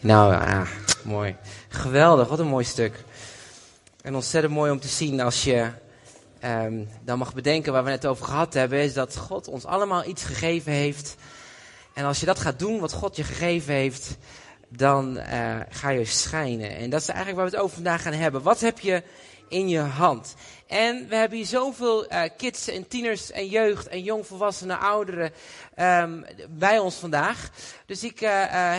Nou, ah, mooi. Geweldig, wat een mooi stuk. En ontzettend mooi om te zien als je ehm, dan mag bedenken waar we het over gehad hebben, is dat God ons allemaal iets gegeven heeft. En als je dat gaat doen, wat God je gegeven heeft, dan uh, ga je schijnen. En dat is eigenlijk waar we het over vandaag gaan hebben. Wat heb je in je hand? En we hebben hier zoveel uh, kids en tieners en jeugd en jongvolwassenen, ouderen um, bij ons vandaag. Dus ik uh,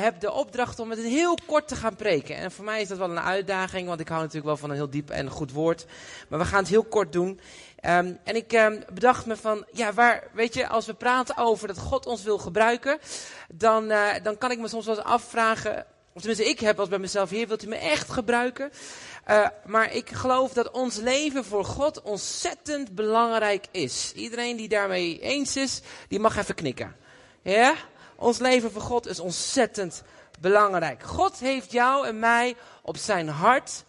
heb de opdracht om het heel kort te gaan preken. En voor mij is dat wel een uitdaging, want ik hou natuurlijk wel van een heel diep en goed woord. Maar we gaan het heel kort doen. Um, en ik um, bedacht me van, ja, waar, weet je, als we praten over dat God ons wil gebruiken, dan, dan kan ik me soms wel eens afvragen, of tenminste ik heb als bij mezelf, Heer, wilt u me echt gebruiken? Uh, maar ik geloof dat ons leven voor God ontzettend belangrijk is. Iedereen die daarmee eens is, die mag even knikken. Ja? Ons leven voor God is ontzettend belangrijk. God heeft jou en mij op zijn hart.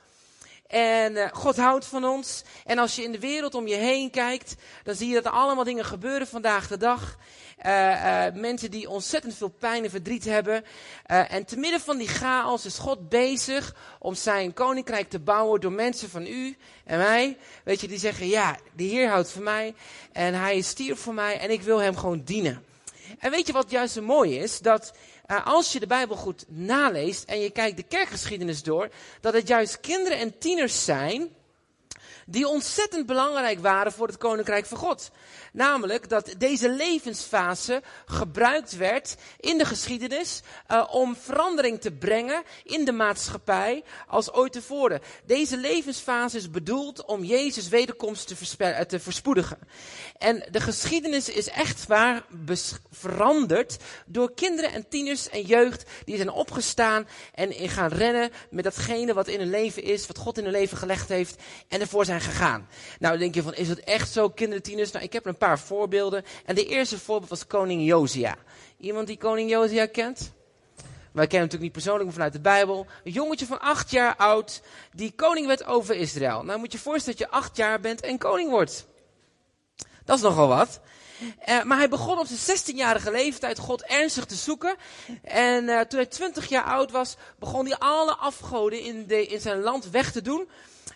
En uh, God houdt van ons. En als je in de wereld om je heen kijkt, dan zie je dat er allemaal dingen gebeuren vandaag de dag. Uh, mensen die ontzettend veel pijn en verdriet hebben. En te midden van die chaos is God bezig om zijn koninkrijk te bouwen door mensen van u en mij. Weet je, die zeggen, ja, de Heer houdt van mij en hij stierf voor mij en ik wil hem gewoon dienen. En weet je wat juist zo mooi is? Dat als je de Bijbel goed naleest en je kijkt de kerkgeschiedenis door, dat het juist kinderen en tieners zijn die ontzettend belangrijk waren voor het koninkrijk van God. Namelijk dat deze levensfase gebruikt werd in de geschiedenis uh, om verandering te brengen in de maatschappij als ooit tevoren. Deze levensfase is bedoeld om Jezus wederkomst te, uh, te verspoedigen. En de geschiedenis is echt waar veranderd door kinderen en tieners en jeugd die zijn opgestaan en gaan rennen met datgene wat in hun leven is, wat God in hun leven gelegd heeft en ervoor zijn gegaan. Nou, denk je van, is het echt zo, kinderen, tieners? Nou, ik heb een paar voorbeelden. En de eerste voorbeeld was koning Josia. Iemand die koning Josia kent? Wij kennen hem natuurlijk niet persoonlijk, maar vanuit de Bijbel. Een jongetje van acht jaar oud, die koning werd over Israël. Nou moet je voorstellen dat je acht jaar bent en koning wordt. Dat is nogal wat. Uh, maar hij begon op zijn 16-jarige leeftijd God ernstig te zoeken. En uh, toen hij 20 jaar oud was, begon hij alle afgoden in, in zijn land weg te doen.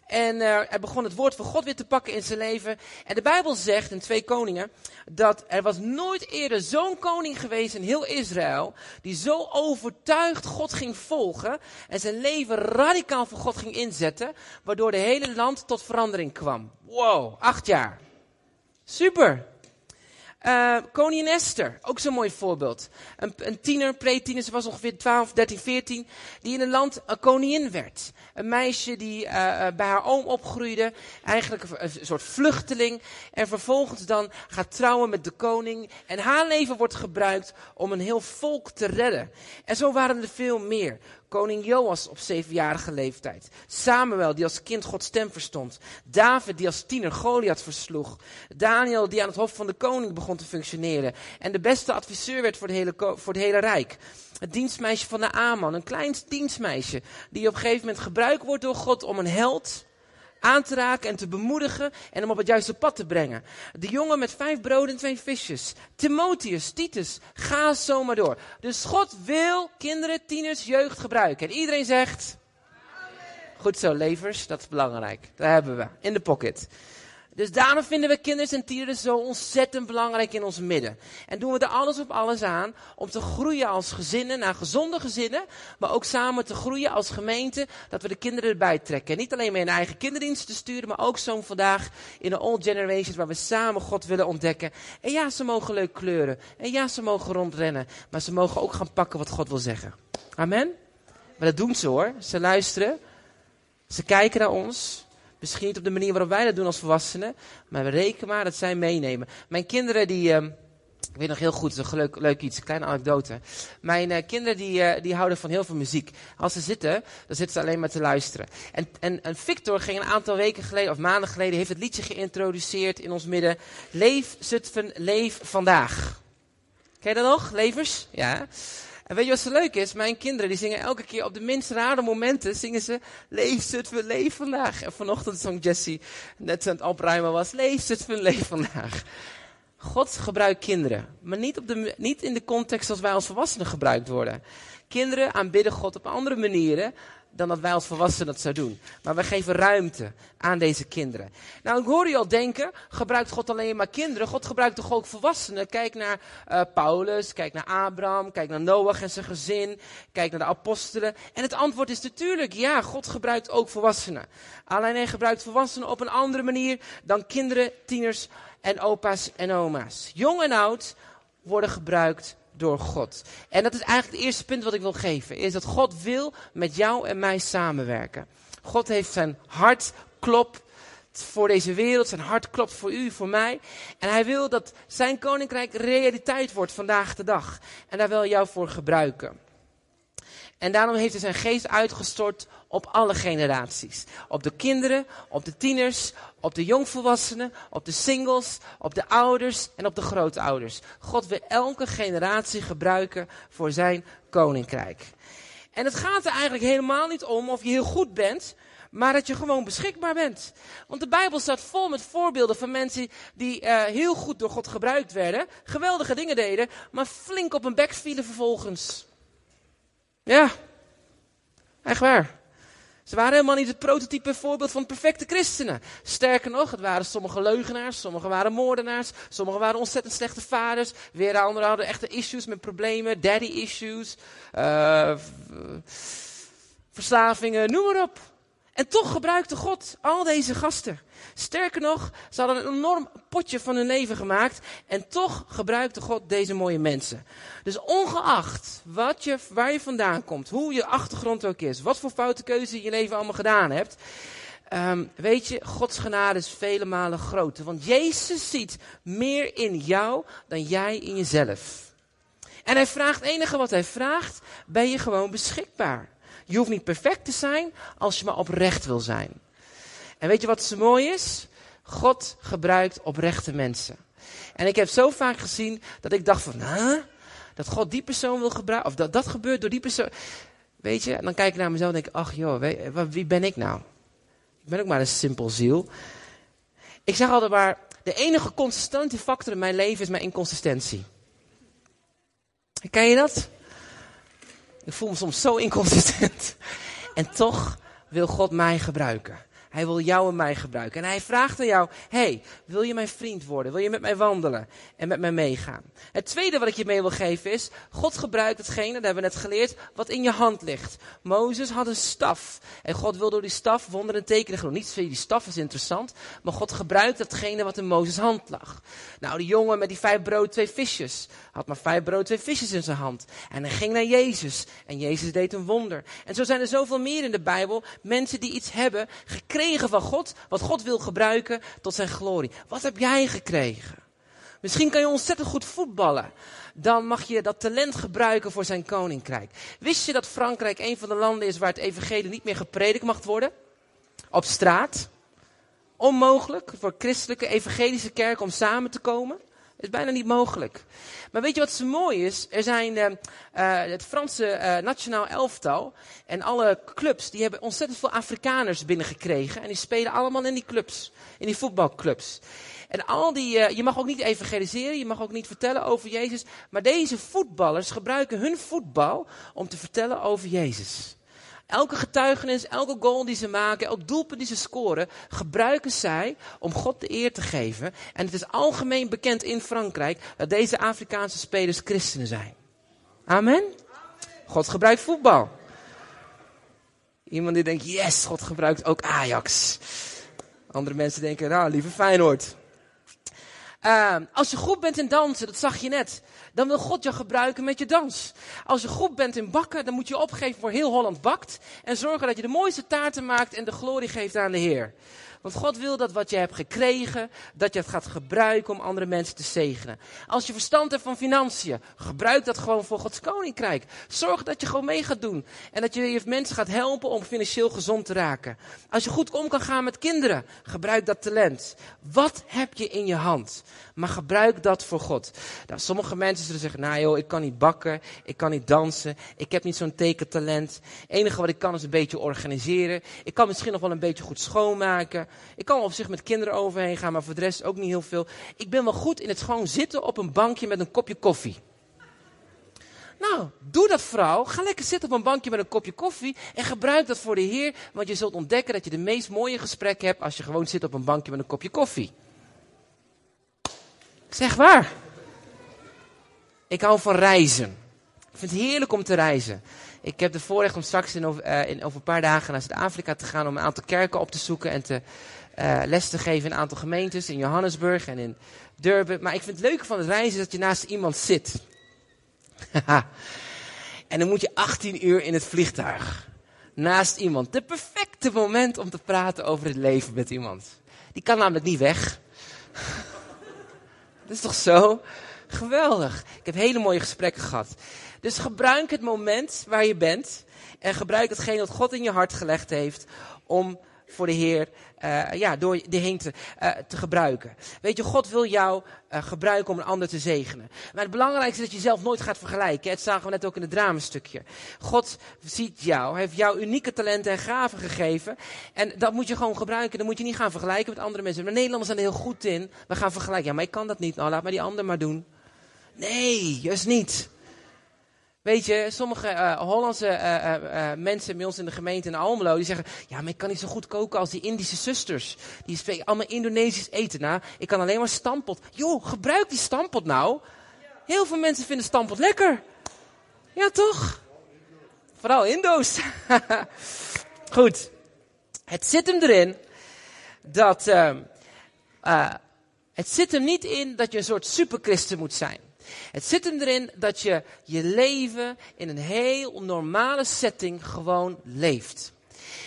En uh, hij begon het woord van God weer te pakken in zijn leven. En de Bijbel zegt in twee koningen dat er was nooit eerder zo'n koning geweest in heel Israël die zo overtuigd God ging volgen en zijn leven radicaal voor God ging inzetten, waardoor de hele land tot verandering kwam. Wow, acht jaar. Super. Uh, koningin Esther, ook zo'n mooi voorbeeld. Een, een tiener, pre-tiener, ze was ongeveer 12, 13, 14, die in een land een koningin werd. Een meisje die uh, bij haar oom opgroeide, eigenlijk een, een, soort vluchteling. En vervolgens dan gaat trouwen met de koning. En haar leven wordt gebruikt om een heel volk te redden. En zo waren er veel meer. Koning Joas op zevenjarige leeftijd. Samuel die als kind Gods stem verstond. David die als tiener Goliath versloeg. Daniel die aan het hof van de koning begon te functioneren. En de beste adviseur werd voor, de hele, voor het hele rijk. Het dienstmeisje van de Aman. Een klein dienstmeisje die op een gegeven moment gebruikt wordt door God om een held aan te raken en te bemoedigen en hem op het juiste pad te brengen. De jongen met vijf broden en twee visjes. Timotheus, Titus, ga zo maar door. Dus God wil kinderen, tieners, jeugd gebruiken. En iedereen zegt, goed zo, levers, dat is belangrijk. Daar hebben we, in de pocket. Dus daarom vinden we kinderen en tieners zo ontzettend belangrijk in ons midden. En doen we er alles op alles aan om te groeien als gezinnen, naar gezonde gezinnen, maar ook samen te groeien als gemeente, dat we de kinderen erbij trekken. En niet alleen maar in eigen kinderdienst te sturen, maar ook zo vandaag in de old generations waar we samen God willen ontdekken. En ja, ze mogen leuk kleuren. En ja, ze mogen rondrennen. Maar ze mogen ook gaan pakken wat God wil zeggen. Amen? Maar dat doen ze hoor. Ze luisteren. Ze kijken naar ons. Misschien niet op de manier waarop wij dat doen als volwassenen. Maar we rekenen maar dat zij meenemen. Mijn kinderen die... Uh, ik weet nog heel goed, het is een leuk, leuk iets, een kleine anekdote. Mijn uh, kinderen die, uh, die houden van heel veel muziek. Als ze zitten, dan zitten ze alleen maar te luisteren. En, en, en Victor ging een aantal weken geleden, of maanden geleden, heeft het liedje geïntroduceerd in ons midden. Leef Zutphen, leef vandaag. Ken je dat nog, levers? Ja. En weet je wat zo leuk is? Mijn kinderen die zingen elke keer op de minst rare momenten, zingen ze, leef we leef vandaag. En vanochtend zong Jessie, net aan het opruimen was, leef we leef vandaag. God gebruikt kinderen, maar niet, op de, niet in de context zoals wij als volwassenen gebruikt worden. Kinderen aanbidden God op andere manieren dan dat wij als volwassenen dat zouden doen. Maar wij geven ruimte aan deze kinderen. Nou, ik hoor je al denken, gebruikt God alleen maar kinderen? God gebruikt toch ook volwassenen? Kijk naar uh, Paulus, kijk naar Abraham, kijk naar Noach en zijn gezin, kijk naar de apostelen. En het antwoord is natuurlijk, ja, God gebruikt ook volwassenen. Alleen hij gebruikt volwassenen op een andere manier dan kinderen, tieners en opa's en oma's. Jong en oud worden gebruikt door God. En dat is eigenlijk het eerste punt wat ik wil geven. Is dat God wil met jou en mij samenwerken. God heeft zijn hart klopt voor deze wereld. Zijn hart klopt voor u, voor mij. En hij wil dat zijn koninkrijk realiteit wordt vandaag de dag. En daar wil hij jou voor gebruiken. En daarom heeft hij zijn geest uitgestort op alle generaties. Op de kinderen, op de tieners, op de jongvolwassenen, op de singles, op de ouders en op de grootouders. God wil elke generatie gebruiken voor zijn koninkrijk. En het gaat er eigenlijk helemaal niet om of je heel goed bent, maar dat je gewoon beschikbaar bent. Want de Bijbel staat vol met voorbeelden van mensen die uh, heel goed door God gebruikt werden, geweldige dingen deden, maar flink op een bek vielen vervolgens. Ja, echt waar. Ze waren helemaal niet het prototype voorbeeld van perfecte christenen. Sterker nog, het waren sommige leugenaars, sommigen waren moordenaars, sommigen waren ontzettend slechte vaders. Weer anderen hadden echte issues met problemen, daddy issues, uh, verslavingen, noem maar op. En toch gebruikte God al deze gasten. Sterker nog, ze hadden een enorm potje van hun leven gemaakt. En toch gebruikte God deze mooie mensen. Dus ongeacht wat je, waar je vandaan komt, hoe je achtergrond ook is, wat voor foute keuze je in je leven allemaal gedaan hebt. Um, weet je, Gods genade is vele malen groter. Want Jezus ziet meer in jou dan jij in jezelf. En hij vraagt, enige wat hij vraagt, ben je gewoon beschikbaar. Je hoeft niet perfect te zijn als je maar oprecht wil zijn. En weet je wat zo mooi is? God gebruikt oprechte mensen. En ik heb zo vaak gezien dat ik dacht van, dat God die persoon wil gebruiken, of dat dat gebeurt door die persoon. Weet je, en dan kijk ik naar mezelf en denk ik, ach joh, wie ben ik nou? Ik ben ook maar een simpel ziel. Ik zeg altijd maar, de enige consistente factor in mijn leven is mijn inconsistentie. Ken je dat? Ik voel me soms zo inconsistent. En toch wil God mij gebruiken. Hij wil jou en mij gebruiken. En hij vraagt aan jou: hey, wil je mijn vriend worden? Wil je met mij wandelen en met mij meegaan? Het tweede wat ik je mee wil geven is: God gebruikt hetgene, dat hebben we net geleerd, wat in je hand ligt. Mozes had een staf. En God wil door die staf wonderen en tekenen doen. Niet die staf is interessant, maar God gebruikt hetgene wat in Mozes hand lag. Nou, die jongen met die vijf brood, twee visjes, had maar vijf brood, twee visjes in zijn hand. En hij ging naar Jezus. En Jezus deed een wonder. En zo zijn er zoveel meer in de Bijbel. Mensen die iets hebben gekregen gekregen van God, wat God wil gebruiken tot zijn glorie. Wat heb jij gekregen? Misschien kan je ontzettend goed voetballen. Dan mag je dat talent gebruiken voor zijn koninkrijk. Wist je dat Frankrijk een van de landen is waar het evangelie niet meer gepredikt mag worden? Op straat? Onmogelijk voor christelijke evangelische kerk om samen te komen? Is bijna niet mogelijk. Maar weet je wat zo mooi is? Er zijn uh, het Franse uh, nationaal elftal en alle clubs, die hebben ontzettend veel Afrikaners binnengekregen. En die spelen allemaal in die clubs, in die voetbalclubs. En al die, uh, je mag ook niet evangeliseren, je mag ook niet vertellen over Jezus. Maar deze voetballers gebruiken hun voetbal om te vertellen over Jezus. Elke getuigenis, elke goal die ze maken, elk doelpunt die ze scoren, gebruiken zij om God de eer te geven. En het is algemeen bekend in Frankrijk dat deze Afrikaanse spelers christenen zijn. Amen? God gebruikt voetbal. Iemand die denkt, yes, God gebruikt ook Ajax. Andere mensen denken, nou, liever Feyenoord. Uh, als je goed bent in dansen, dat zag je net, dan wil God je gebruiken met je dans. Als je goed bent in bakken, dan moet je opgeven voor heel Holland bakt. En zorgen dat je de mooiste taarten maakt en de glorie geeft aan de Heer. Want God wil dat wat je hebt gekregen, dat je het gaat gebruiken om andere mensen te zegenen. Als je verstand hebt van financiën, gebruik dat gewoon voor Gods koninkrijk. Zorg dat je gewoon mee gaat doen. En dat je je mensen gaat helpen om financieel gezond te raken. Als je goed om kan gaan met kinderen, gebruik dat talent. Wat heb je in je hand? Maar gebruik dat voor God. Nou, sommige mensen zullen zeggen, nou joh, ik kan niet bakken, ik kan niet dansen, ik heb niet zo'n tekentalent. Het enige wat ik kan is een beetje organiseren. Ik kan misschien nog wel een beetje goed schoonmaken. Ik kan op zich met kinderen overheen gaan, maar voor de rest ook niet heel veel. Ik ben wel goed in het gewoon zitten op een bankje met een kopje koffie. Nou, doe dat vrouw. Ga lekker zitten op een bankje met een kopje koffie. En gebruik dat voor de Heer. Want je zult ontdekken dat je de meest mooie gesprekken hebt als je gewoon zit op een bankje met een kopje koffie. Zeg waar. Ik hou van reizen. Ik vind het heerlijk om te reizen. Ik heb de voorrecht om straks in over, uh, in over een paar dagen naar Zuid-Afrika te gaan om een aantal kerken op te zoeken en te, uh, les te geven in een aantal gemeentes in Johannesburg en in Durban. Maar ik vind het leuke van het reizen dat je naast iemand zit. en dan moet je 18 uur in het vliegtuig. Naast iemand. De perfecte moment om te praten over het leven met iemand. Die kan namelijk niet weg. Dat is toch zo? Geweldig. Ik heb hele mooie gesprekken gehad. Dus gebruik het moment waar je bent. En gebruik hetgeen wat God in je hart gelegd heeft. Om voor de Heer, uh, ja, door de heen te, uh, te gebruiken. Weet je, God wil jou uh, gebruiken om een ander te zegenen. Maar het belangrijkste is dat je zelf nooit gaat vergelijken. Het zagen we net ook in het dramenstukje. God ziet jou, heeft jou unieke talenten en gaven gegeven. En dat moet je gewoon gebruiken. Dan moet je niet gaan vergelijken met andere mensen. Maar Nederlanders zijn er heel goed in. We gaan vergelijken. Ja, maar ik kan dat niet. Nou, laat maar die ander maar doen. Nee, juist niet. Weet je, sommige uh, Hollandse uh, uh, mensen bij ons in de gemeente in Almelo, die zeggen, ja, maar ik kan niet zo goed koken als die Indische zusters. Die spreken allemaal Indonesisch eten na. Ik kan alleen maar stampot. Joh, gebruik die stampot nou. Heel veel mensen vinden stampot lekker. Ja, toch? Vooral Indo's. goed. Het zit hem erin dat, ehm, het zit hem niet in dat je een soort superchristen moet zijn. Het zit hem erin dat je je leven in een heel normale setting gewoon leeft.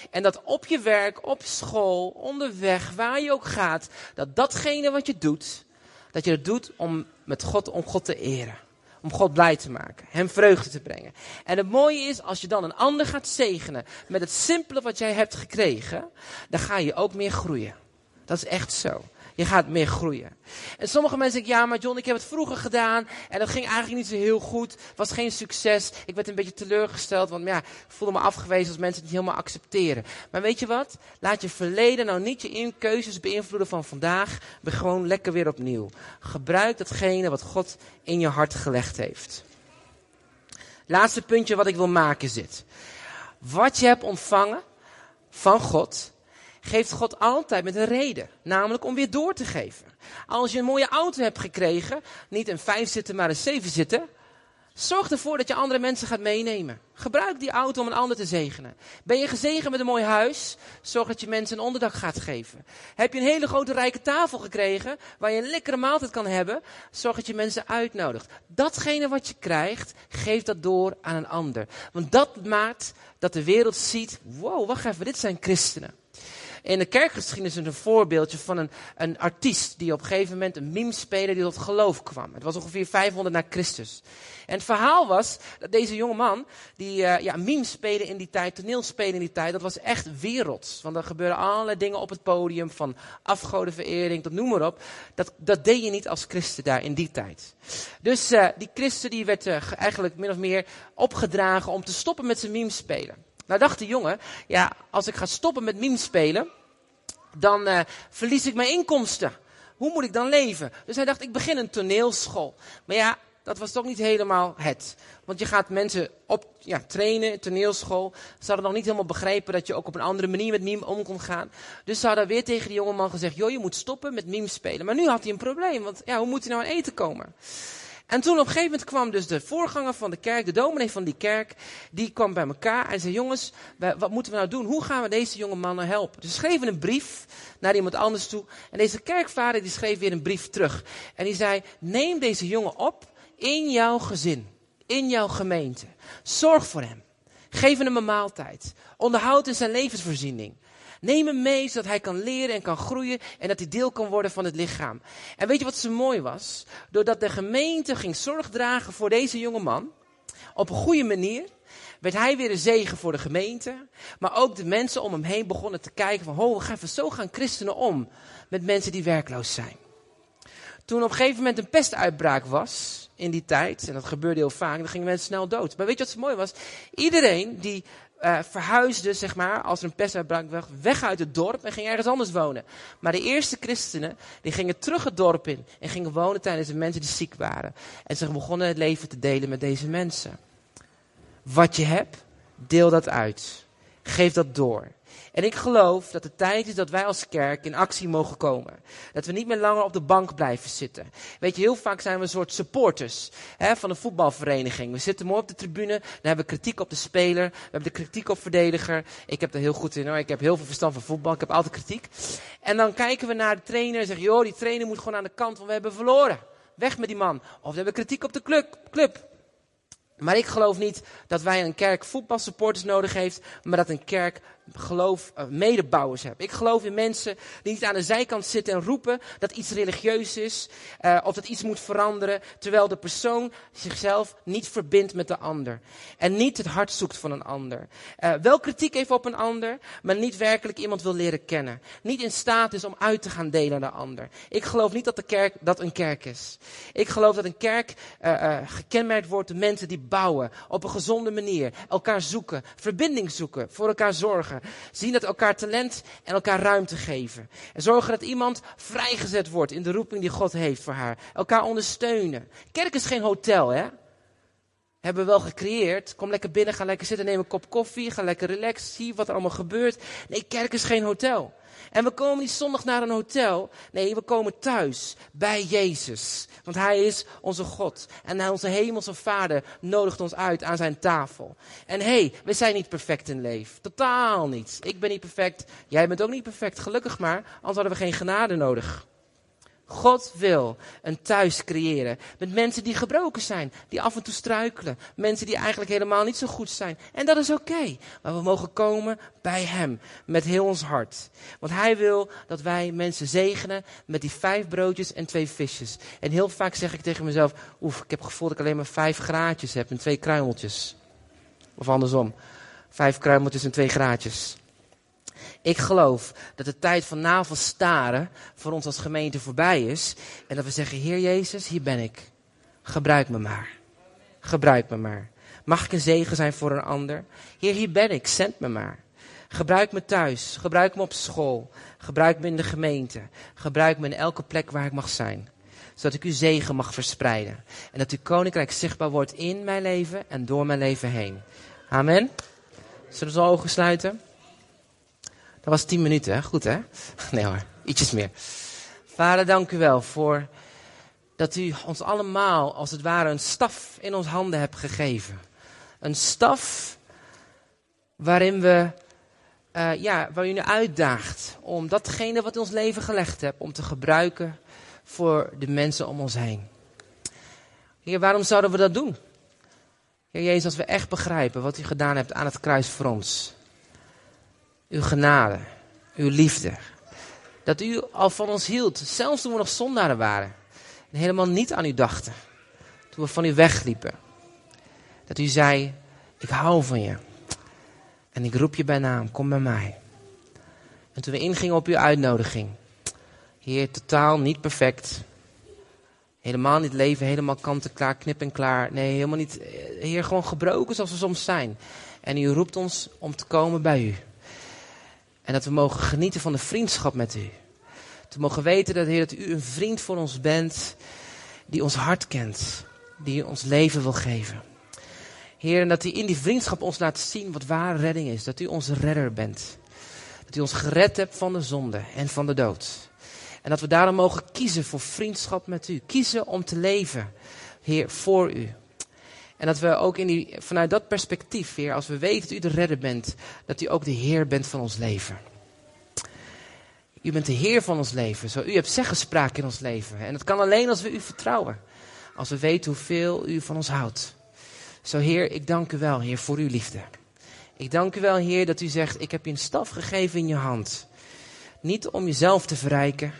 En dat op je werk, op school, onderweg, waar je ook gaat, dat datgene wat je doet, dat je het doet om met God, om God te eren. Om God blij te maken, hem vreugde te brengen. En het mooie is, als je dan een ander gaat zegenen met het simpele wat jij hebt gekregen, dan ga je ook meer groeien. Dat is echt zo. Je gaat meer groeien. En sommige mensen zeggen, ja, maar John, ik heb het vroeger gedaan en dat ging eigenlijk niet zo heel goed. Was geen succes. Ik werd een beetje teleurgesteld, want ja, ik voelde me afgewezen als mensen het niet helemaal accepteren. Maar weet je wat? Laat je verleden nou niet je keuzes beïnvloeden van vandaag. Ben gewoon lekker weer opnieuw. Gebruik datgene wat God in je hart gelegd heeft. Laatste puntje wat ik wil maken zit. Wat je hebt ontvangen van God, geeft God altijd met een reden. Namelijk om weer door te geven. Als je een mooie auto hebt gekregen, niet een vijf zitten, maar een zeven zitten. Zorg ervoor dat je andere mensen gaat meenemen. Gebruik die auto om een ander te zegenen. Ben je gezegend met een mooi huis? Zorg dat je mensen een onderdak gaat geven. Heb je een hele grote rijke tafel gekregen waar je een lekkere maaltijd kan hebben? Zorg dat je mensen uitnodigt. Datgene wat je krijgt, geef dat door aan een ander. Want dat maakt dat de wereld ziet, wow, wacht even, dit zijn christenen. In de kerkgeschiedenis is een voorbeeldje van een, een artiest die op een gegeven moment een meme speler die tot geloof kwam. Het was ongeveer 500 na Christus. En het verhaal was dat deze jonge man, die uh, ja, meme spelen in die tijd, toneel spelen in die tijd, dat was echt werelds. Want er gebeurden allerlei dingen op het podium, van afgodenverering tot noem maar op. Dat, dat deed je niet als christen daar in die tijd. Dus uh, die christen die werd uh, eigenlijk min of meer opgedragen om te stoppen met zijn meme spelen. Nou dacht de jongen, ja, als ik ga stoppen met meme spelen, dan uh, verlies ik mijn inkomsten. Hoe moet ik dan leven? Dus hij dacht, ik begin een toneelschool. Maar ja, dat was toch niet helemaal het. Want je gaat mensen op, ja, trainen, toneelschool. Ze hadden nog niet helemaal begrepen dat je ook op een andere manier met meme om kon gaan. Dus ze hadden weer tegen die jongeman gezegd, joh, je moet stoppen met meme spelen. Maar nu had hij een probleem, want ja, hoe moet hij nou aan eten komen? En toen op een gegeven moment kwam dus de voorganger van de kerk, de dominee van die kerk, die kwam bij elkaar en zei, jongens, wat moeten we nou doen? Hoe gaan we deze jonge mannen helpen? Dus ze schreven een brief naar iemand anders toe. En deze kerkvader die schreef weer een brief terug. En die zei, neem deze jongen op in jouw gezin, in jouw gemeente. Zorg voor hem. Geef hem een maaltijd. Onderhoud in zijn levensvoorziening. Neem hem mee, zodat hij kan leren en kan groeien en dat hij deel kan worden van het lichaam. En weet je wat zo mooi was? Doordat de gemeente ging zorg dragen voor deze jonge man, op een goede manier, werd hij weer een zegen voor de gemeente. Maar ook de mensen om hem heen begonnen te kijken van, ho, we gaan zo gaan christenen om met mensen die werkloos zijn. Toen op een gegeven moment een pestuitbraak was, in die tijd, en dat gebeurde heel vaak, dan gingen mensen snel dood. Maar weet je wat zo mooi was? Iedereen die uh, verhuisden, zeg maar, als er een pest was, weg uit het dorp en gingen ergens anders wonen. Maar de eerste christenen, die gingen terug het dorp in en gingen wonen tijdens de mensen die ziek waren. En ze begonnen het leven te delen met deze mensen. Wat je hebt, deel dat uit. Geef dat door. En ik geloof dat het tijd is dat wij als kerk in actie mogen komen. Dat we niet meer langer op de bank blijven zitten. Weet je, heel vaak zijn we een soort supporters hè, van een voetbalvereniging. We zitten mooi op de tribune, dan hebben we kritiek op de speler, we hebben de kritiek op verdediger. Ik heb er heel goed in hoor, ik heb heel veel verstand van voetbal, ik heb altijd kritiek. En dan kijken we naar de trainer en zeggen, joh, die trainer moet gewoon aan de kant, want we hebben verloren. Weg met die man. Of we hebben kritiek op de club. club. Maar ik geloof niet dat wij een kerk voetbalsupporters nodig heeft, maar dat een kerk geloof uh, medebouwers hebben. Ik geloof in mensen die niet aan de zijkant zitten en roepen dat iets religieus is uh, of dat iets moet veranderen, terwijl de persoon zichzelf niet verbindt met de ander en niet het hart zoekt van een ander. Uh, wel kritiek heeft op een ander, maar niet werkelijk iemand wil leren kennen. Niet in staat is om uit te gaan delen naar de ander. Ik geloof niet dat de kerk dat een kerk is. Ik geloof dat een kerk gekenmerkt wordt door mensen die bouwen op een gezonde manier, elkaar zoeken, verbinding zoeken, voor elkaar zorgen Zien dat elkaar talent en elkaar ruimte geven. En zorgen dat iemand vrijgezet wordt in de roeping die God heeft voor haar. Elkaar ondersteunen. Kerk is geen hotel, hè? Hebben we wel gecreëerd. Kom lekker binnen, ga lekker zitten, neem een kop koffie, ga lekker relaxen, zie wat er allemaal gebeurt. Nee, kerk is geen hotel. En we komen niet zondag naar een hotel. Nee, we komen thuis bij Jezus. Want Hij is onze God. En onze hemelse Vader nodigt ons uit aan zijn tafel. En hé, hey, we zijn niet perfect in leven. Totaal niet. Ik ben niet perfect. Jij bent ook niet perfect. Gelukkig maar, anders hadden we geen genade nodig. God wil een thuis creëren met mensen die gebroken zijn, die af en toe struikelen, mensen die eigenlijk helemaal niet zo goed zijn. En dat is oké, maar we mogen komen bij Hem met heel ons hart. Want Hij wil dat wij mensen zegenen met die vijf broodjes en twee visjes. En heel vaak zeg ik tegen mezelf, oef, ik heb het gevoel dat ik alleen maar vijf graadjes heb en twee kruimeltjes. Of andersom, vijf kruimeltjes en twee graadjes. Ik geloof dat de tijd van navelstaren voor ons als gemeente voorbij is. En dat we zeggen, Heer Jezus, hier ben ik. Gebruik me maar. Gebruik me maar. Mag ik een zegen zijn voor een ander? Heer, hier ben ik. Zend me maar. Gebruik me thuis. Gebruik me op school. Gebruik me in de gemeente. Gebruik me in elke plek waar ik mag zijn. Zodat ik uw zegen mag verspreiden. En dat uw koninkrijk zichtbaar wordt in mijn leven en door mijn leven heen. Amen. Zullen we onze ogen sluiten? Dat was tien minuten, hè? Goed, hè? Nee hoor, ietsjes meer. Vader, dank u wel voor dat u ons allemaal, als het ware, een staf in ons handen hebt gegeven. Een staf waarin we, uh, ja, waar u nu uitdaagt om datgene wat in ons leven gelegd hebt, om te gebruiken voor de mensen om ons heen. Heer, waarom zouden we dat doen? Heer Jezus, als we echt begrijpen wat u gedaan hebt aan het kruis voor ons uw genade, uw liefde. Dat u al van ons hield, zelfs toen we nog zondaren waren. En helemaal niet aan u dachten. Toen we van u wegliepen. Dat u zei, ik hou van je. En ik roep je bij naam, kom bij mij. En toen we ingingen op uw uitnodiging. Heer, totaal niet perfect. Helemaal niet leven, helemaal kant en klaar, knip en klaar. Nee, helemaal niet. Heer, gewoon gebroken zoals we soms zijn. En u roept ons om te komen bij u. En dat we mogen genieten van de vriendschap met u. Te mogen weten dat, Heer, dat u een vriend voor ons bent. Die ons hart kent. Die ons leven wil geven. Heer, en dat u in die vriendschap ons laat zien wat ware redding is. Dat u onze redder bent. Dat u ons gered hebt van de zonde en van de dood. En dat we daarom mogen kiezen voor vriendschap met u. Kiezen om te leven, Heer, voor u. En dat we ook in die, vanuit dat perspectief, Heer, als we weten dat u de redder bent, dat u ook de Heer bent van ons leven. U bent de Heer van ons leven. Zo, u hebt zeggenspraak in ons leven. En dat kan alleen als we u vertrouwen. Als we weten hoeveel u van ons houdt. Zo, Heer, ik dank u wel, Heer, voor uw liefde. Ik dank u wel, Heer, dat u zegt: Ik heb je een staf gegeven in je hand. Niet om jezelf te verrijken,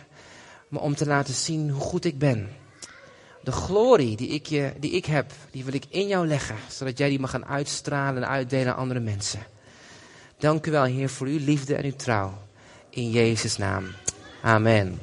maar om te laten zien hoe goed ik ben. De glorie die ik, je, die ik heb, die wil ik in jou leggen, zodat jij die mag gaan uitstralen en uitdelen aan andere mensen. Dank u wel, Heer, voor uw liefde en uw trouw. In Jezus' naam. Amen.